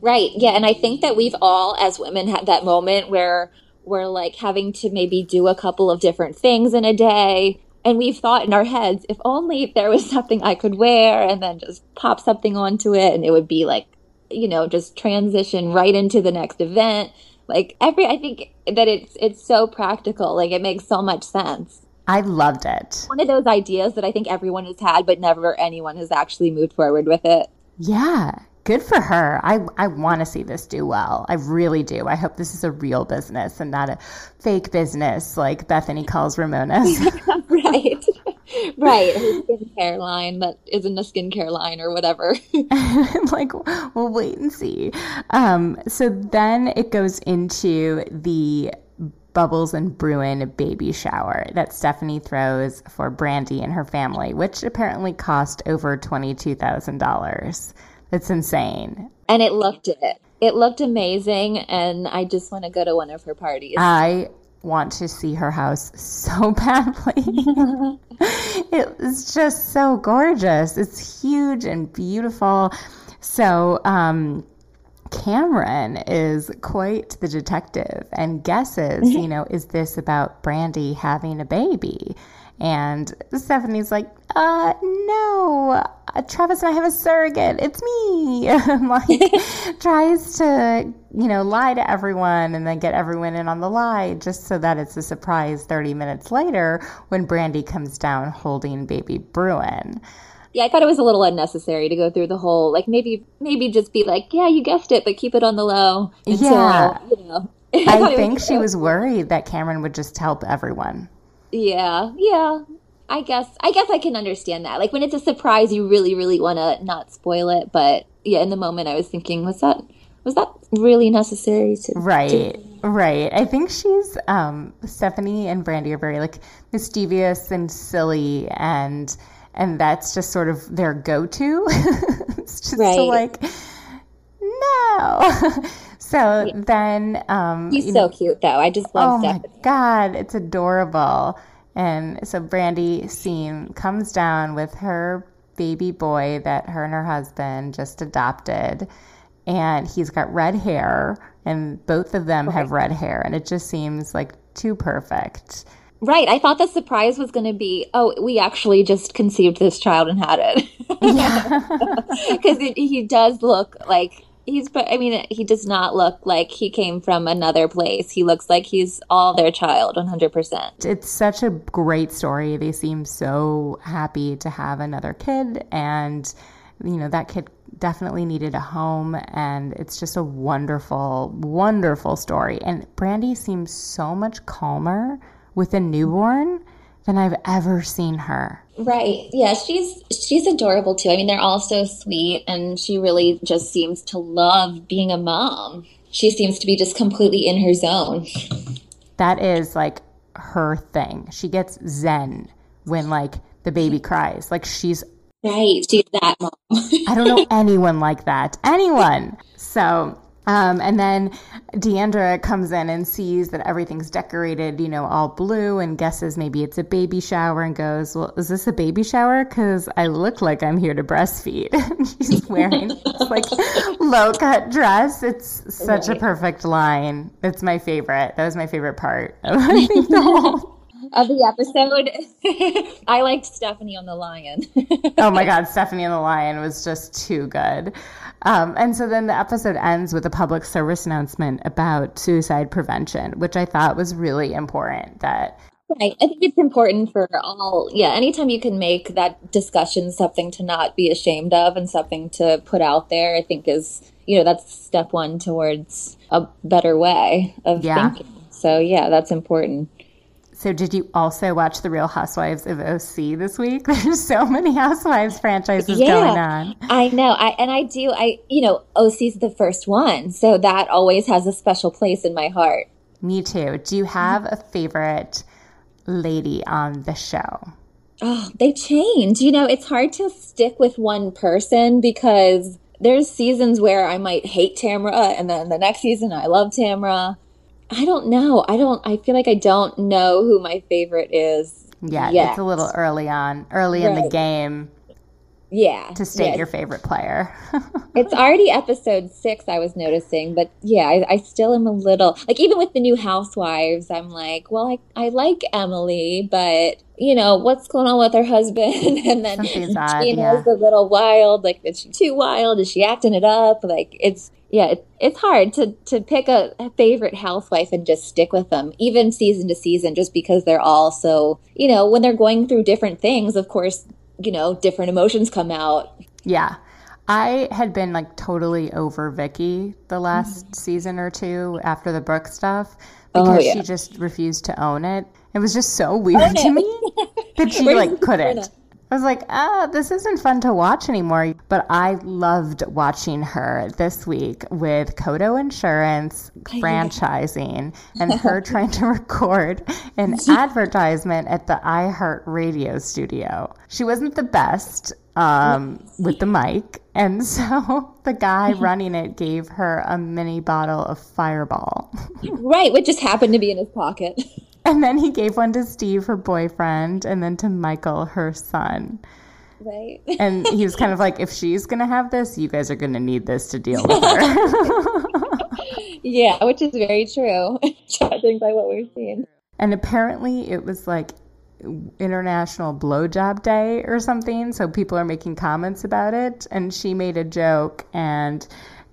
Right. Yeah. And I think that we've all, as women, had that moment where we're like having to maybe do a couple of different things in a day. And we've thought in our heads, if only there was something I could wear and then just pop something onto it and it would be like, you know, just transition right into the next event. Like every, I think that it's, it's so practical. Like it makes so much sense. I loved it. One of those ideas that I think everyone has had, but never anyone has actually moved forward with it. Yeah. Good for her. I, I want to see this do well. I really do. I hope this is a real business and not a fake business like Bethany calls Ramona's. right. Right. Her skincare line that isn't a skincare line or whatever. I'm like, we'll wait and see. Um, so then it goes into the Bubbles and Bruin baby shower that Stephanie throws for Brandi and her family, which apparently cost over $22,000. It's insane. And it looked it. It looked amazing, and I just want to go to one of her parties. I want to see her house so badly. it was just so gorgeous. It's huge and beautiful. So, um, Kameron is quite the detective and guesses, you know, is this about Brandi having a baby? And Stephanie's like, uh, no, uh, Travis and I have a surrogate. It's me. like, tries to, you know, lie to everyone and then get everyone in on the lie just so that it's a surprise 30 minutes later when Brandi comes down holding baby Bruin. Yeah, I thought it was a little unnecessary to go through the whole, like, maybe, maybe just be like, yeah, you guessed it, but keep it on the low. Until, yeah. You know. I, I think she was worried that Kameron would just help everyone. Yeah, yeah. I guess I guess I can understand that. Like when it's a surprise, you really, really want to not spoil it. But yeah, in the moment, I was thinking, was that was that really necessary? To, right, to... right. I think she's um, Stephanie and Brandi are very like mischievous and silly, and and that's just sort of their go-to. it's just right. to like no. so yeah. then um, he's so know, cute though. I just love. Oh Stephanie. my god, it's adorable. And so Brandi scene comes down with her baby boy that her and her husband just adopted. And he's got red hair, and both of them have red hair, and it just seems like too perfect. Right. I thought the surprise was going to be, oh, we actually just conceived this child and had it. Yeah. Because he does look like he's but i mean he does not look like he came from another place he looks like he's all their child 100% it's such a great story they seem so happy to have another kid and you know that kid definitely needed a home and it's just a wonderful wonderful story and Brandi seems so much calmer with a newborn than I've ever seen her. Right. Yeah, she's she's adorable too. I mean, they're all so sweet and she really just seems to love being a mom. She seems to be just completely in her zone. That is like her thing. She gets zen when like the baby cries. Like she's Right. She's that mom. I don't know anyone like that. Anyone. So um, and then D'Andra comes in and sees that everything's decorated, you know, all blue and guesses maybe it's a baby shower and goes, Well, is this a baby shower? Because I look like I'm here to breastfeed. She's wearing this, like low cut dress. It's such right. a perfect line. It's my favorite. That was my favorite part of I think the whole of the episode. I liked Stephanie on the lion. oh my God, Stephanie on the lion was just too good. Um, and so then the episode ends with a public service announcement about suicide prevention, which I thought was really important. That Right. I think it's important for all, yeah, anytime you can make that discussion something to not be ashamed of and something to put out there, I think is, you know, that's step one towards a better way of yeah. thinking. So, yeah, that's important. So, did you also watch The Real Housewives of OC this week? There's so many Housewives franchises yeah, going on. I know. I and I do. I you know, OC's the first one, so that always has a special place in my heart. Me too. Do you have a favorite lady on the show? Oh, they change. You know, it's hard to stick with one person because there's seasons where I might hate Tamra, and then the next season I love Tamra. I don't know. I don't. I feel like I don't know who my favorite is. Yeah, yet. it's a little early on, early right. in the game. Yeah. to state yeah. your favorite player. It's already episode six, I was noticing, but yeah, I, I still am a little like even with the new housewives, I'm like, well, I, I like Emily, but you know what's going on with her husband, and then Something's odd, Gina's yeah. a little wild. Like, is she too wild? Is she acting it up? Like, it's yeah, it, it's hard to to pick a, a favorite housewife and just stick with them, even season to season, just because they're all so you know when they're going through different things. Of course, you know different emotions come out. Yeah. I had been like totally over Vicki the last mm-hmm. season or two after the Brooke stuff Oh, because yeah. she just refused to own it. It was just so weird to me that she like couldn't. I was like, ah, this isn't fun to watch anymore. But I loved watching her this week with Coto Insurance franchising and her trying to record an advertisement at the iHeart radio studio. She wasn't the best um, with the mic. And so the guy running it gave her a mini bottle of Fireball. Right, which just happened to be in his pocket. And then he gave one to Steve, her boyfriend, and then to Michael, her son. Right. And he was kind of like, if she's going to have this, you guys are going to need this to deal with her. Yeah, which is very true, judging by what we're seeing. and apparently it was like International Blowjob Day or something. So people are making comments about it. And she made a joke and.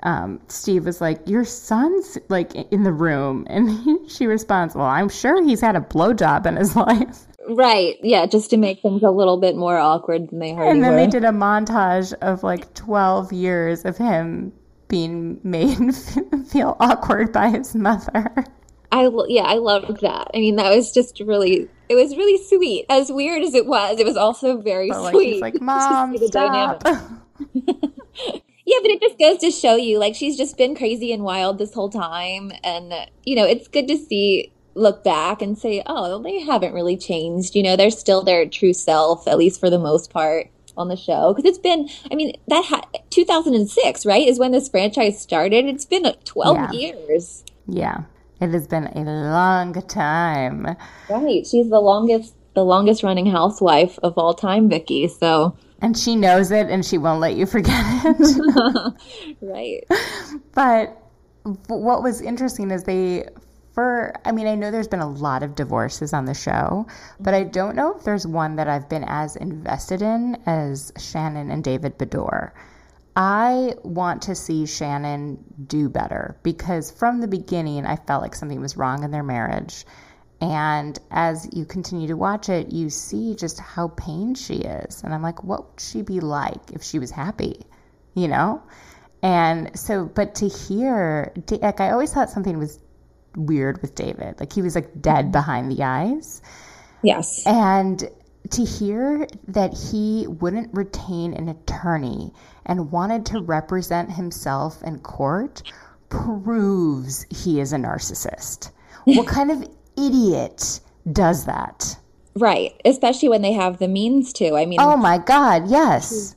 Um, Steve was like, "Your son's like in the room," and he, she responds, "Well, I'm sure he's had a blowjob in his life." Right. Yeah, just to make things a little bit more awkward than they already And then were. they did a montage of like 12 years of him being made feel awkward by his mother. I yeah, I loved that. I mean, that was just really it was really sweet. As weird as it was, it was also very But like sweet. like, "Mom, stop." Yeah, but it just goes to show you, like, she's just been crazy and wild this whole time. And, you know, it's good to see, look back and say, oh, they haven't really changed. You know, they're still their true self, at least for the most part on the show. Because it's been, I mean, that ha- 2006, right, is when this franchise started. It's been uh, 12 Yeah. years. yeah, it has been a long time. Right. She's the longest, the longest running housewife of all time, Vicki. So, And she knows it and she won't let you forget it. right. but what was interesting is they for I mean I know there's been a lot of divorces on the show, but I mm-hmm. don't know if there's one that I've been as invested in as Shannon and David Beador. I want to see Shannon do better because from the beginning I felt like something was wrong in their marriage. And as you continue to watch it, you see just how pained she is. And I'm like, what would she be like if she was happy? You know? And so, but to hear, like, I always thought something was weird with David. Like, he was like dead mm-hmm. behind the eyes. Yes. And to hear that he wouldn't retain an attorney and wanted to represent himself in court proves he is a narcissist. what kind of idiot does that? Right. Especially when they have the means to. I mean, Oh my God, yes.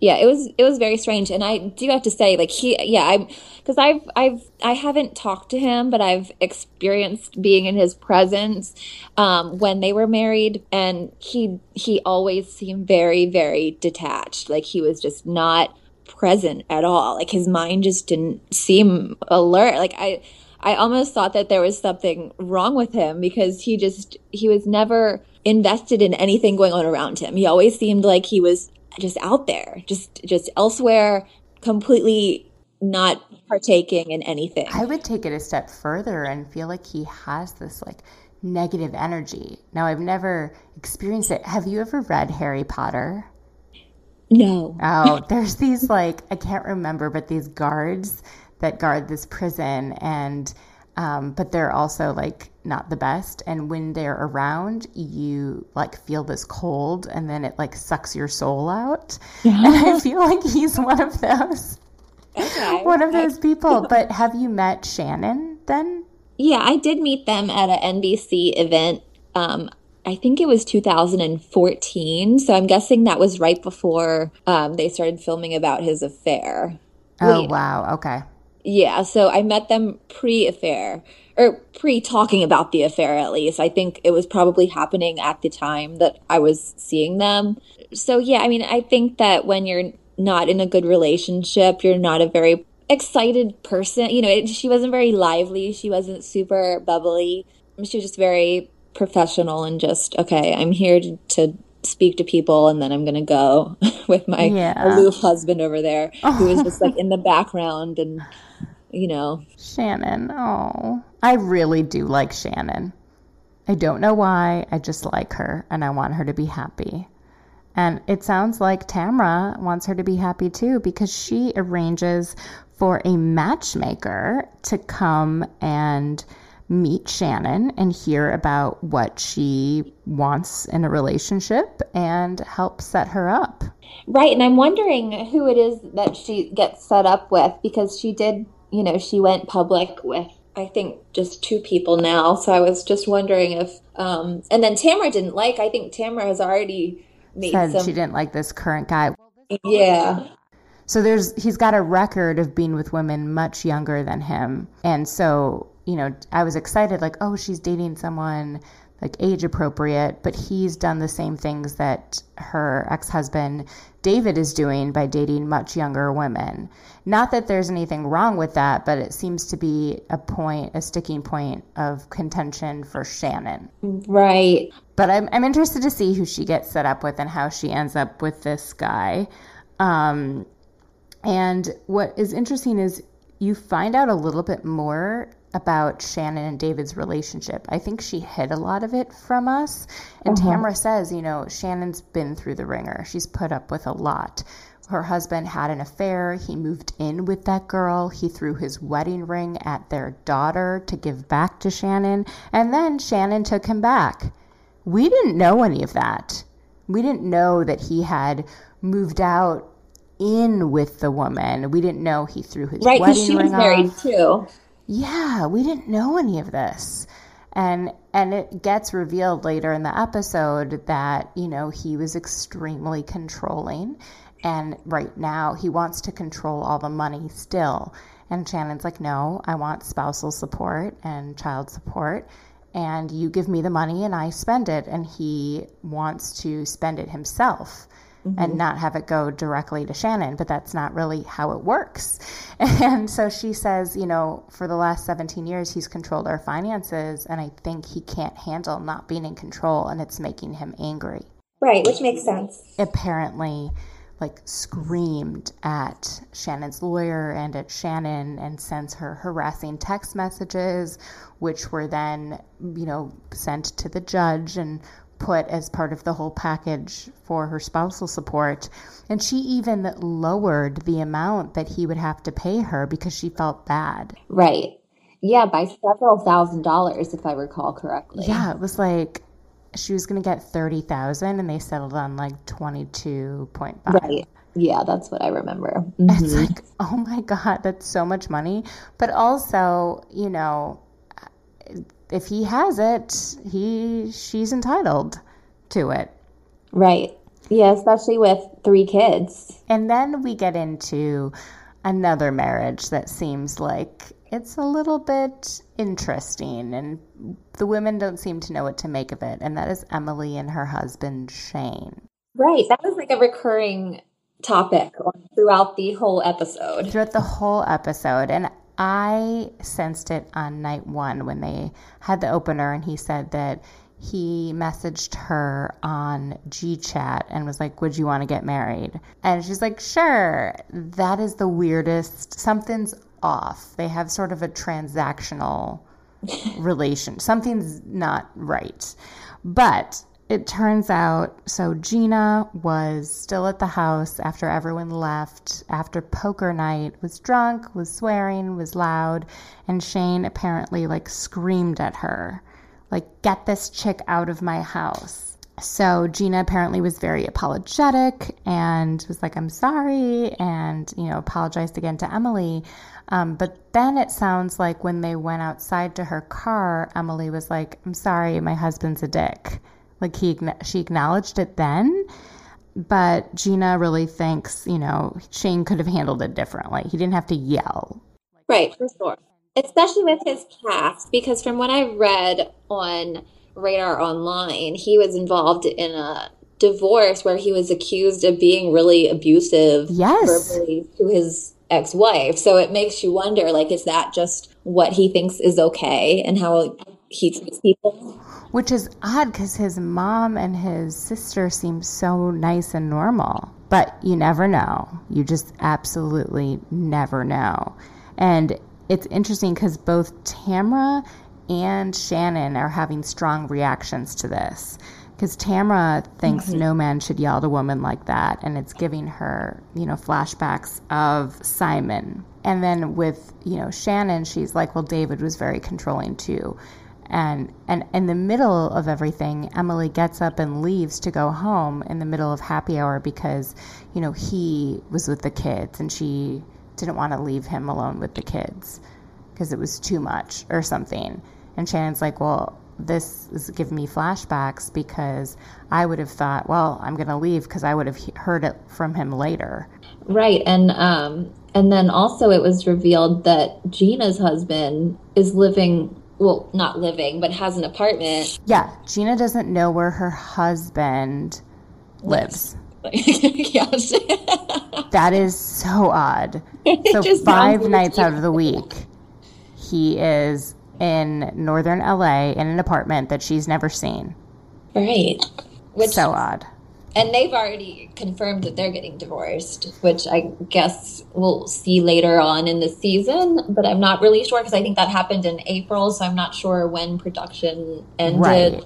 yeah it was it was very strange and i do have to say like he yeah i because i've i've i haven't talked to him but i've experienced being in his presence um when they were married and he he always seemed very very detached like he was just not present at all like his mind just didn't seem alert like i I almost thought that there was something wrong with him because he just he was never invested in anything going on around him. He always seemed like he was just out there, just just elsewhere, completely not partaking in anything. I would take it a step further and feel like he has this like negative energy. Now, I've never experienced it. Have you ever read Harry Potter? No. Oh, there's these like I can't remember, but these guards that guard this prison, and um, but they're also like not the best. And when they're around, you like feel this cold, and then it like sucks your soul out. And I feel like he's one of those, Okay. one of those people. But have you met Shannon then? Yeah, I did meet them at an NBC event. Um, I think it was 2014. So I'm guessing that was right before um, they started filming about his affair. Oh Wait. wow, okay. Yeah, so I met them pre affair, or pre talking about the affair at least. I think it was probably happening at the time that I was seeing them. So, yeah, I mean, I think that when you're not in a good relationship, you're not a very excited person. You know, it, she wasn't very lively, she wasn't super bubbly. She was just very professional and just, okay, I'm here to, to speak to people and then I'm going to go with my Yeah. aloof husband over there who is just like in the background and, you know, Shannon. Oh, I really do like Shannon. I don't know why. I just like her and I want her to be happy. And it sounds like Tamra wants her to be happy too because she arranges for a matchmaker to come and meet Shannon and hear about what she wants in a relationship and help set her up. Right, and I'm wondering who it is that she gets set up with because she did, you know, she went public with I think just two people now. So I was just wondering if um and then Tamra didn't like. I think Tamra has already made Said some she didn't like this current guy. Yeah. So there's he's got a record of being with women much younger than him. And so, you know, I was excited like, oh, she's dating someone like age appropriate, but he's done the same things that her ex-husband David is doing by dating much younger women. Not that there's anything wrong with that, but it seems to be a point, a sticking point of contention for Shannon. Right. But I'm, I'm interested to see who she gets set up with and how she ends up with this guy. Um, and what is interesting is you find out a little bit more about Shannon and David's relationship. I think she hid a lot of it from us. And uh-huh. Tamra says, you know, Shannon's been through the ringer. She's put up with a lot. Her husband had an affair. He moved in with that girl. He threw his wedding ring at their daughter to give back to Shannon. And then Shannon took him back. We didn't know any of that. We didn't know that he had moved out in with the woman. We didn't know he threw his Right, wedding because she was ring married off. too. Yeah, we didn't know any of this. And and it gets revealed later in the episode that, you know, he was extremely controlling and right now he wants to control all the money still. And Shannon's like, "No, I want spousal support and child support." And you give me the money and I spend it. And he wants to spend it himself and mm-hmm. not have it go directly to Shannon, but that's not really how it works. And so she says, you know, for the last 17 years, he's controlled our finances, and I think he can't handle not being in control, and it's making him angry. Right, which makes sense. Apparently, like screamed at Shannon's lawyer and at Shannon and sends her harassing text messages, which were then, you know, sent to the judge and put as part of the whole package for her spousal support. And she even lowered the amount that he would have to pay her because she felt bad. Right. Yeah, by several thousand dollars, if I recall correctly. Yeah, it was like she was going to get 30,000 and they settled on like 22.5. Right. Yeah, that's what I remember. Mm-hmm. It's like, oh my God, that's so much money. But also, you know, if he has it, he she's entitled to it. Right. Yeah, especially with three kids. And then we get into another marriage that seems like it's a little bit interesting and the women don't seem to know what to make of it. And that is Emily and her husband Shane. Right. That was like a recurring topic throughout the whole episode. throughout the whole episode and i sensed it on night one when they had the opener and he said that he messaged her on gchat and was like would you want to get married? And she's like sure. That is the weirdest something's off. They have sort of a transactional relation something's not right. But it turns out so Gina was still at the house after everyone left. After poker night was drunk was swearing was loud and Shane apparently like screamed at her like get this chick out of my house. So Gina apparently was very apologetic and was like I'm sorry and you know apologized again to Emily. Um, but then it sounds like when they went outside to her car Emily was like I'm sorry my husband's a dick like he she acknowledged it then, but Gina really thinks, you know, Shane could have handled it differently. He didn't have to yell. Right, for sure. Especially with his past, because from what I read on Radar Online, he was involved in a divorce where he was accused of being really abusive Yes. verbally to his ex-wife. So it makes you wonder, like, is that just what he thinks is okay and how he treats people? Which is odd because his mom and his sister seem so nice and normal. But you never know. You just absolutely never know. And it's interesting because both Tamra and Shannon are having strong reactions to this. Because Tamra thinks mm-hmm. no man should yell at a woman like that, and it's giving her, you know, flashbacks of Simon. And then with, you know, Shannon, she's like, well, David was very controlling too. And and in the middle of everything, Emily gets up and leaves to go home in the middle of happy hour because, you know, he was with the kids and she didn't want to leave him alone with the kids because it was too much or something. And Shannon's like, well, this is giving me flashbacks because I would have thought, well, I'm going to leave because I would have he- heard it from him later. Right, and um, and then also it was revealed that Gina's husband is living, well, not living, but has an apartment. Yeah, Gina doesn't know where her husband lives. yes. That is so odd. So five nights out of the week, he is in northern LA in an apartment that she's never seen. right. Which So odd. And they've already confirmed that they're getting divorced, which I guess we'll see later on in the season. But I'm not really sure because I think that happened in April, so I'm not sure when production ended. Right.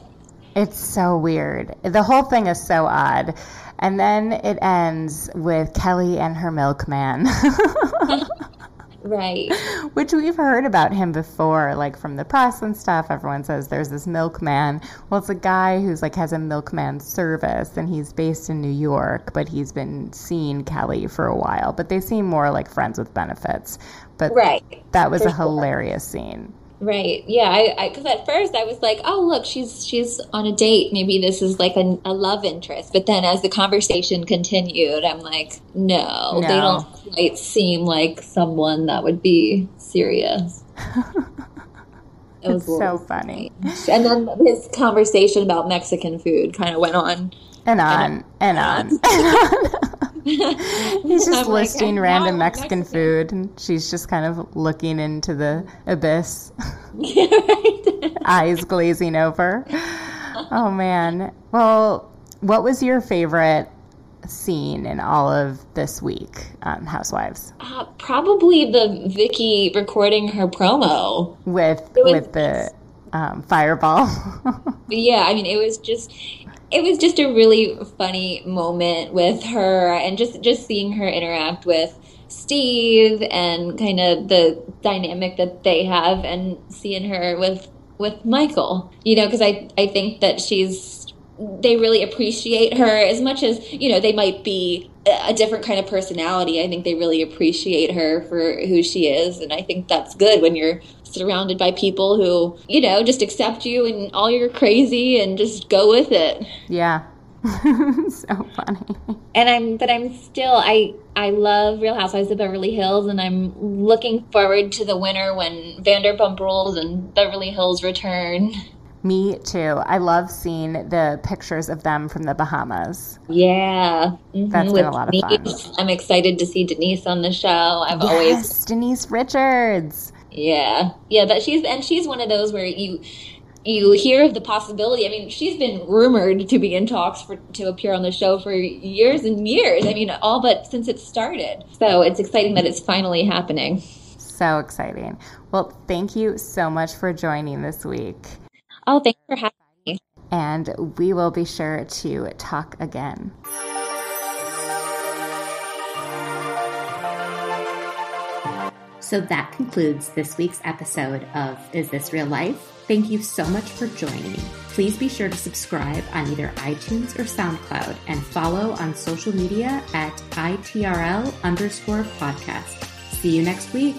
It's so weird. The whole thing is so odd. And then it ends with Kelly and her milkman, Right. which we've heard about him before, like from the press and stuff. Everyone says there's this milkman. Well, it's a guy who's like has a milkman service and he's based in New York, but he's been seeing Kelly for a while. But they seem more like friends with benefits. But Right. that was For a sure. hilarious scene. Right. Yeah. I because at first I was like, oh look, she's she's on a date. Maybe this is like a, a love interest. But then as the conversation continued, I'm like, no, they don't quite seem like someone that would be serious. It was so funny. And then his conversation about Mexican food kind of went on. And on and on. He's just I'm listing "And random Mexican, Mexican." food, and she's just kind of looking into the abyss, right. eyes glazing over. Oh man. Well, what was your favorite scene in all of this week on Housewives Uh, probably the Vicki recording her promo. with with the um, fireball? Yeah, I mean, it was just, it was just a really funny moment with her, and just just seeing her interact with Steve and kind of the dynamic that they have, and seeing her with with Michael. You know, because I I think that she's they really appreciate her as much as you know they might be a a different kind of personality i think they really appreciate her for who she is and i think that's good when you're surrounded by people who you know just accept you and all your crazy and just go with it yeah. so funny. and i'm but i'm still i i love real housewives of beverly hills and i'm looking forward to the winter when vanderpump rules and beverly hills return Me too. I love seeing the pictures of them from the Bahamas. Yeah, Mhm, That's been a lot of fun. I'm excited to see Denise on the show. I've always, Denise Richards. Yeah, yeah. but she's and she's one of those where you you hear of the possibility. I mean, she's been rumored to be in talks for to appear on the show for years and years. I mean, all but since it started. So it's exciting that it's finally happening. So exciting. Well, thank you so much for joining this week. Oh, thanks for having me. And we will be sure to talk again. So that concludes this week's episode of Is This Real Life? Thank you so much for joining. Please be sure to subscribe on either iTunes or SoundCloud and follow on social media at ITRL underscore podcast. See you next week.